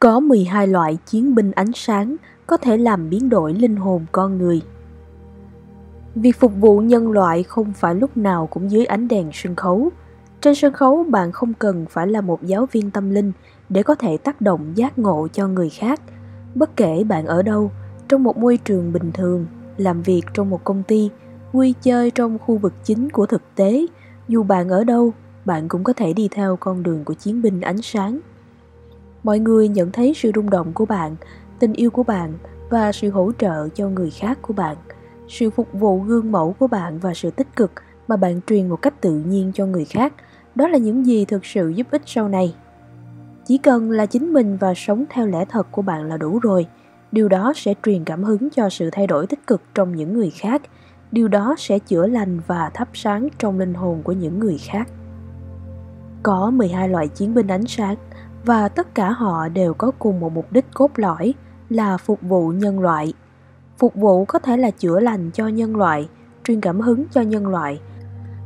Có 12 loại chiến binh ánh sáng có thể làm biến đổi linh hồn con người. Việc phục vụ nhân loại không phải lúc nào cũng dưới ánh đèn sân khấu. Trên sân khấu bạn không cần phải là một giáo viên tâm linh để có thể tác động giác ngộ cho người khác. Bất kể bạn ở đâu, trong một môi trường bình thường, làm việc trong một công ty, vui chơi trong khu vực chính của thực tế, dù bạn ở đâu, bạn cũng có thể đi theo con đường của chiến binh ánh sáng. Mọi người nhận thấy sự rung động của bạn, tình yêu của bạn và sự hỗ trợ cho người khác của bạn, sự phục vụ gương mẫu của bạn và sự tích cực mà bạn truyền một cách tự nhiên cho người khác. Đó là những gì thực sự giúp ích sau này. Chỉ cần là chính mình và sống theo lẽ thật của bạn là đủ rồi. Điều đó sẽ truyền cảm hứng cho sự thay đổi tích cực trong những người khác. Điều đó sẽ chữa lành và thắp sáng trong linh hồn của những người khác. Có 12 loại chiến binh ánh sáng và tất cả họ đều có cùng một mục đích cốt lõi là phục vụ nhân loại. Phục vụ có thể là chữa lành cho nhân loại, truyền cảm hứng cho nhân loại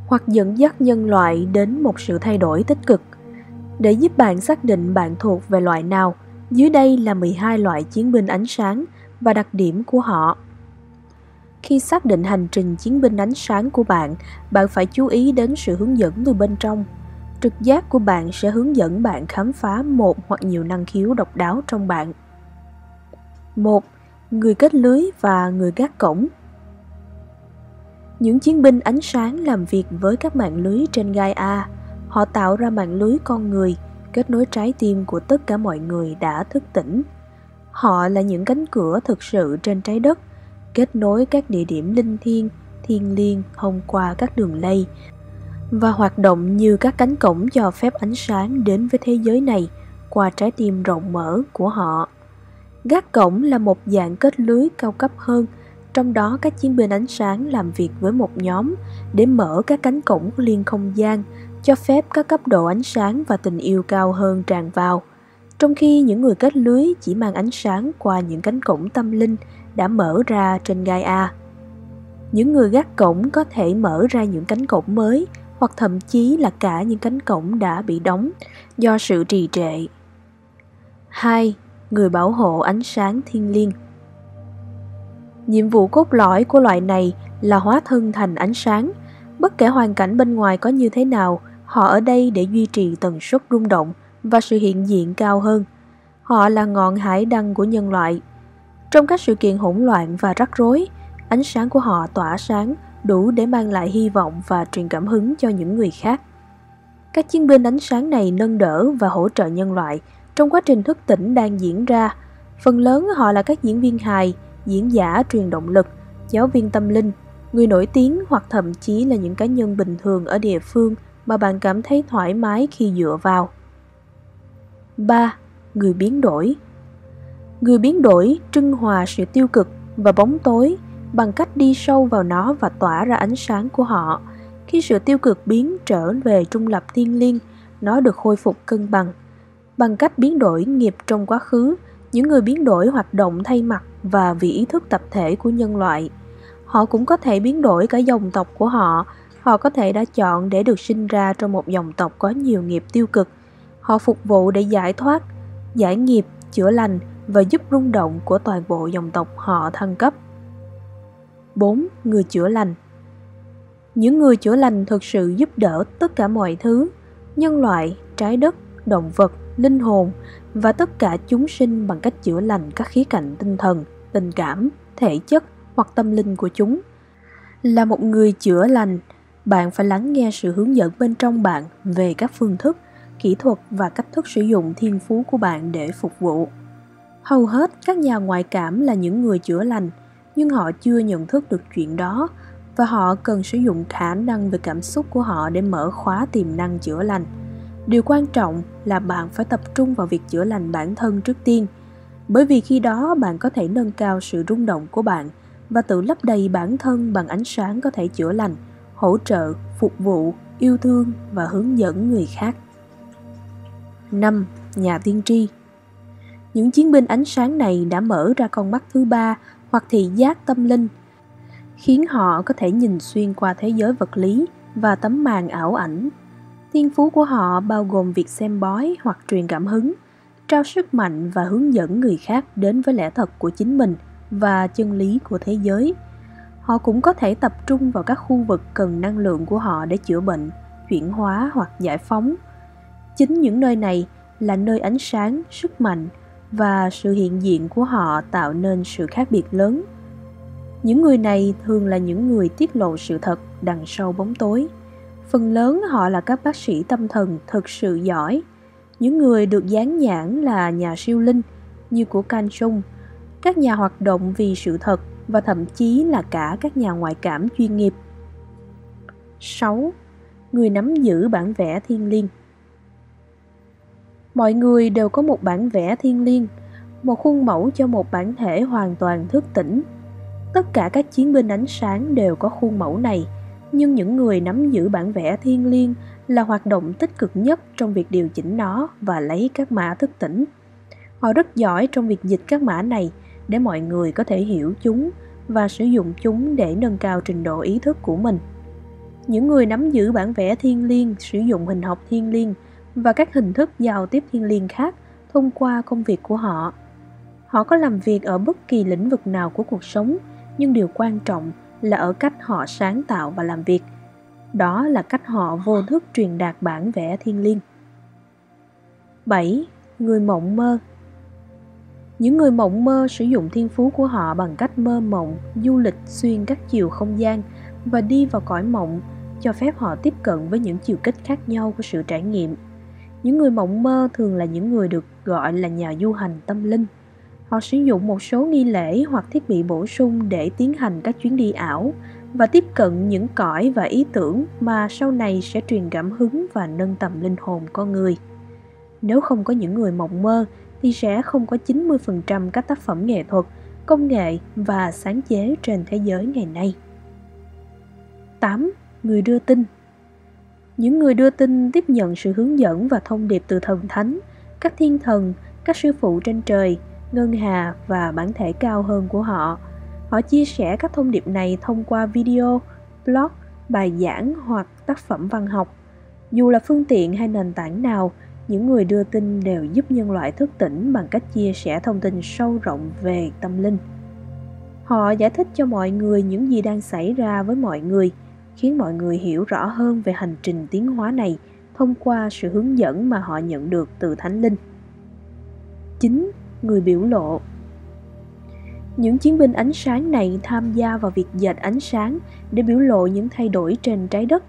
hoặc dẫn dắt nhân loại đến một sự thay đổi tích cực. Để giúp bạn xác định bạn thuộc về loại nào, dưới đây là 12 loại chiến binh ánh sáng và đặc điểm của họ. Khi xác định hành trình chiến binh ánh sáng của bạn, bạn phải chú ý đến sự hướng dẫn từ bên trong trực giác của bạn sẽ hướng dẫn bạn khám phá một hoặc nhiều năng khiếu độc đáo trong bạn. một Người kết lưới và người gác cổng Những chiến binh ánh sáng làm việc với các mạng lưới trên gai A. Họ tạo ra mạng lưới con người, kết nối trái tim của tất cả mọi người đã thức tỉnh. Họ là những cánh cửa thực sự trên trái đất, kết nối các địa điểm linh thiêng, thiên liêng thông qua các đường lây và hoạt động như các cánh cổng cho phép ánh sáng đến với thế giới này qua trái tim rộng mở của họ. Gác cổng là một dạng kết lưới cao cấp hơn, trong đó các chiến binh ánh sáng làm việc với một nhóm để mở các cánh cổng liên không gian, cho phép các cấp độ ánh sáng và tình yêu cao hơn tràn vào. Trong khi những người kết lưới chỉ mang ánh sáng qua những cánh cổng tâm linh đã mở ra trên Gaia. Những người gác cổng có thể mở ra những cánh cổng mới hoặc thậm chí là cả những cánh cổng đã bị đóng do sự trì trệ. 2. Người bảo hộ ánh sáng thiên liêng Nhiệm vụ cốt lõi của loại này là hóa thân thành ánh sáng. Bất kể hoàn cảnh bên ngoài có như thế nào, họ ở đây để duy trì tần suất rung động và sự hiện diện cao hơn. Họ là ngọn hải đăng của nhân loại. Trong các sự kiện hỗn loạn và rắc rối, ánh sáng của họ tỏa sáng đủ để mang lại hy vọng và truyền cảm hứng cho những người khác. Các chiến binh ánh sáng này nâng đỡ và hỗ trợ nhân loại trong quá trình thức tỉnh đang diễn ra. Phần lớn họ là các diễn viên hài, diễn giả truyền động lực, giáo viên tâm linh, người nổi tiếng hoặc thậm chí là những cá nhân bình thường ở địa phương mà bạn cảm thấy thoải mái khi dựa vào. 3. Người biến đổi Người biến đổi trưng hòa sự tiêu cực và bóng tối bằng cách đi sâu vào nó và tỏa ra ánh sáng của họ. Khi sự tiêu cực biến trở về trung lập thiên liêng, nó được khôi phục cân bằng. Bằng cách biến đổi nghiệp trong quá khứ, những người biến đổi hoạt động thay mặt và vì ý thức tập thể của nhân loại. Họ cũng có thể biến đổi cả dòng tộc của họ. Họ có thể đã chọn để được sinh ra trong một dòng tộc có nhiều nghiệp tiêu cực. Họ phục vụ để giải thoát, giải nghiệp, chữa lành và giúp rung động của toàn bộ dòng tộc họ thăng cấp. 4. Người chữa lành Những người chữa lành thực sự giúp đỡ tất cả mọi thứ, nhân loại, trái đất, động vật, linh hồn và tất cả chúng sinh bằng cách chữa lành các khía cạnh tinh thần, tình cảm, thể chất hoặc tâm linh của chúng. Là một người chữa lành, bạn phải lắng nghe sự hướng dẫn bên trong bạn về các phương thức, kỹ thuật và cách thức sử dụng thiên phú của bạn để phục vụ. Hầu hết các nhà ngoại cảm là những người chữa lành – nhưng họ chưa nhận thức được chuyện đó, và họ cần sử dụng khả năng về cảm xúc của họ để mở khóa tiềm năng chữa lành điều quan trọng là bạn phải tập trung vào việc chữa lành bản thân trước tiên, bởi vì khi đó bạn có thể nâng cao sự rung động của bạn và tự lấp đầy bản thân bằng ánh sáng có thể chữa lành, hỗ trợ, phục vụ, yêu thương và hướng dẫn người khác 5. Nhà tiên tri Những chiến binh ánh sáng này đã mở ra con mắt thứ ba hoặc thị giác tâm linh khiến họ có thể nhìn xuyên qua thế giới vật lý và tấm màn ảo ảnh thiên phú của họ bao gồm việc xem bói hoặc truyền cảm hứng trao sức mạnh và hướng dẫn người khác đến với lẽ thật của chính mình và chân lý của thế giới. Họ cũng có thể tập trung vào các khu vực cần năng lượng của họ để chữa bệnh, chuyển hóa hoặc giải phóng. Chính những nơi này là nơi ánh sáng, sức mạnh và sự hiện diện của họ tạo nên sự khác biệt lớn. Những người này thường là những người tiết lộ sự thật đằng sau bóng tối. Phần lớn họ là các bác sĩ tâm thần thực sự giỏi. Những người được dán nhãn là nhà siêu linh như của Can Sung, các nhà hoạt động vì sự thật và thậm chí là cả các nhà ngoại cảm chuyên nghiệp. 6. Người nắm giữ bản vẽ thiên liêng Mọi người đều có một bản vẽ thiên liêng, một khuôn mẫu cho một bản thể hoàn toàn thức tỉnh. Tất cả các chiến binh ánh sáng đều có khuôn mẫu này, nhưng những người nắm giữ bản vẽ thiên liêng là hoạt động tích cực nhất trong việc điều chỉnh nó và lấy các mã thức tỉnh. Họ rất giỏi trong việc dịch các mã này để mọi người có thể hiểu chúng và sử dụng chúng để nâng cao trình độ ý thức của mình. Những người nắm giữ bản vẽ thiên liêng sử dụng hình học thiên liêng và các hình thức giao tiếp thiên liêng khác thông qua công việc của họ. Họ có làm việc ở bất kỳ lĩnh vực nào của cuộc sống, nhưng điều quan trọng là ở cách họ sáng tạo và làm việc. Đó là cách họ vô thức truyền đạt bản vẽ thiên liêng. 7. Người mộng mơ những người mộng mơ sử dụng thiên phú của họ bằng cách mơ mộng, du lịch xuyên các chiều không gian và đi vào cõi mộng, cho phép họ tiếp cận với những chiều kích khác nhau của sự trải nghiệm. Những người mộng mơ thường là những người được gọi là nhà du hành tâm linh. Họ sử dụng một số nghi lễ hoặc thiết bị bổ sung để tiến hành các chuyến đi ảo và tiếp cận những cõi và ý tưởng mà sau này sẽ truyền cảm hứng và nâng tầm linh hồn con người. Nếu không có những người mộng mơ thì sẽ không có 90% các tác phẩm nghệ thuật, công nghệ và sáng chế trên thế giới ngày nay. 8. Người đưa tin những người đưa tin tiếp nhận sự hướng dẫn và thông điệp từ thần thánh, các thiên thần, các sư phụ trên trời, ngân hà và bản thể cao hơn của họ. Họ chia sẻ các thông điệp này thông qua video, blog, bài giảng hoặc tác phẩm văn học. Dù là phương tiện hay nền tảng nào, những người đưa tin đều giúp nhân loại thức tỉnh bằng cách chia sẻ thông tin sâu rộng về tâm linh họ giải thích cho mọi người những gì đang xảy ra với mọi người khiến mọi người hiểu rõ hơn về hành trình tiến hóa này thông qua sự hướng dẫn mà họ nhận được từ thánh linh 9. người biểu lộ những chiến binh ánh sáng này tham gia vào việc dệt ánh sáng để biểu lộ những thay đổi trên trái đất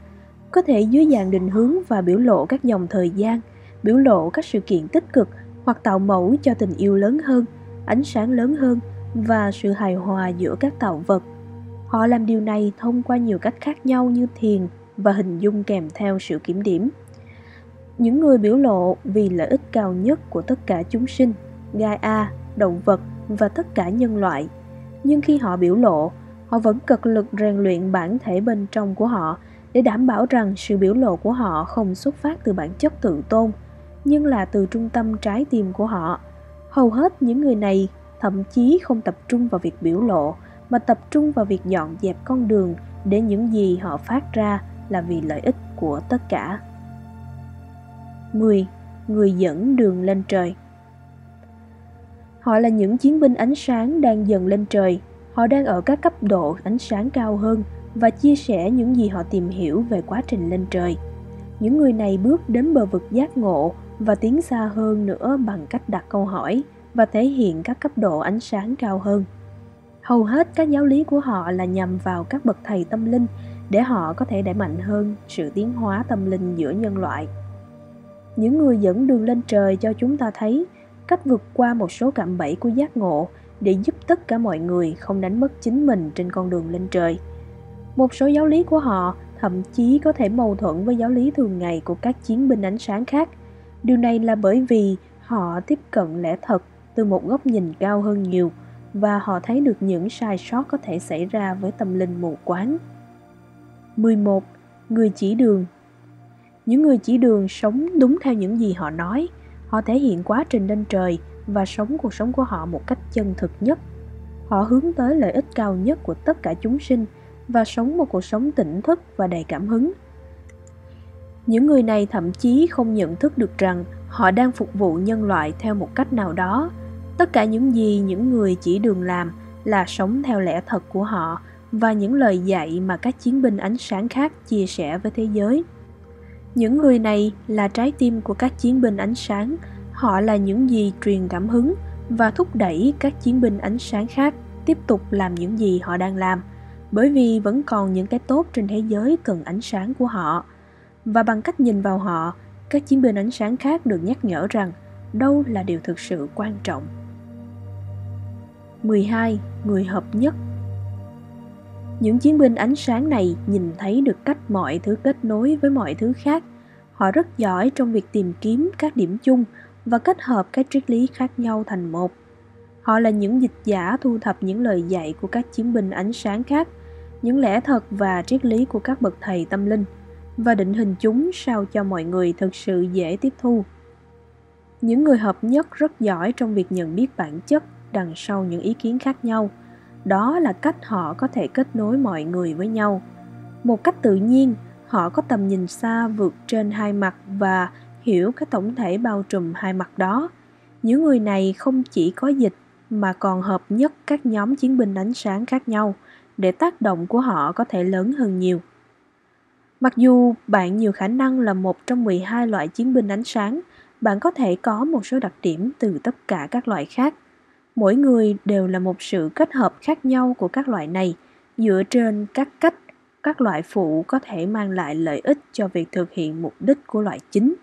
có thể dưới dạng định hướng và biểu lộ các dòng thời gian biểu lộ các sự kiện tích cực hoặc tạo mẫu cho tình yêu lớn hơn, ánh sáng lớn hơn và sự hài hòa giữa các tạo vật. Họ làm điều này thông qua nhiều cách khác nhau như thiền và hình dung kèm theo sự kiểm điểm. Những người biểu lộ vì lợi ích cao nhất của tất cả chúng sinh, Gaia, động vật và tất cả nhân loại. Nhưng khi họ biểu lộ, họ vẫn cật lực rèn luyện bản thể bên trong của họ để đảm bảo rằng sự biểu lộ của họ không xuất phát từ bản chất tự tôn nhưng là từ trung tâm trái tim của họ hầu hết những người này thậm chí không tập trung vào việc biểu lộ mà tập trung vào việc dọn dẹp con đường để những gì họ phát ra là vì lợi ích của tất cả 10. Người dẫn đường lên trời Họ là những chiến binh ánh sáng đang dần lên trời. Họ đang ở các cấp độ ánh sáng cao hơn và chia sẻ những gì họ tìm hiểu về quá trình lên trời. Những người này bước đến bờ vực giác ngộ và tiến xa hơn nữa bằng cách đặt câu hỏi và thể hiện các cấp độ ánh sáng cao hơn. Hầu hết các giáo lý của họ là nhằm vào các bậc thầy tâm linh, để họ có thể đẩy mạnh hơn sự tiến hóa tâm linh giữa nhân loại. Những người dẫn đường lên trời cho chúng ta thấy cách vượt qua một số cạm bẫy của giác ngộ để giúp tất cả mọi người không đánh mất chính mình trên con đường lên trời. Một số giáo lý của họ thậm chí có thể mâu thuẫn với giáo lý thường ngày của các chiến binh ánh sáng khác – điều này là bởi vì họ tiếp cận lẽ thật từ một góc nhìn cao hơn nhiều và họ thấy được những sai sót có thể xảy ra với tâm linh mù quáng. 11. Người chỉ đường Những người chỉ đường sống đúng theo những gì họ nói. Họ thể hiện quá trình lên trời và sống cuộc sống của họ một cách chân thực nhất. Họ hướng tới lợi ích cao nhất của tất cả chúng sinh và sống một cuộc sống tỉnh thức và đầy cảm hứng những người này thậm chí không nhận thức được rằng họ đang phục vụ nhân loại theo một cách nào đó tất cả những gì những người chỉ đường làm là sống theo lẽ thật của họ và những lời dạy mà các chiến binh ánh sáng khác chia sẻ với thế giới. Những người này là trái tim của các chiến binh ánh sáng, họ là những gì truyền cảm hứng và thúc đẩy các chiến binh ánh sáng khác tiếp tục làm những gì họ đang làm, bởi vì vẫn còn những cái tốt trên thế giới cần ánh sáng của họ. Và bằng cách nhìn vào họ, các chiến binh ánh sáng khác được nhắc nhở rằng đâu là điều thực sự quan trọng. 12. Người hợp nhất Những chiến binh ánh sáng này nhìn thấy được cách mọi thứ kết nối với mọi thứ khác. Họ rất giỏi trong việc tìm kiếm các điểm chung và kết hợp các triết lý khác nhau thành một. Họ là những dịch giả thu thập những lời dạy của các chiến binh ánh sáng khác, những lẽ thật và triết lý của các bậc thầy tâm linh và định hình chúng sao cho mọi người thực sự dễ tiếp thu. Những người hợp nhất rất giỏi trong việc nhận biết bản chất đằng sau những ý kiến khác nhau. Đó là cách họ có thể kết nối mọi người với nhau. Một cách tự nhiên họ có tầm nhìn xa vượt trên hai mặt và hiểu cái tổng thể bao trùm hai mặt đó. Những người này không chỉ có dịch mà còn hợp nhất các nhóm chiến binh ánh sáng khác nhau để tác động của họ có thể lớn hơn nhiều. Mặc dù bạn nhiều khả năng là một trong 12 loại chiến binh ánh sáng, bạn có thể có một số đặc điểm từ tất cả các loại khác mỗi người đều là một sự kết hợp khác nhau của các loại này, dựa trên các cách các loại phụ có thể mang lại lợi ích cho việc thực hiện mục đích của loại chính.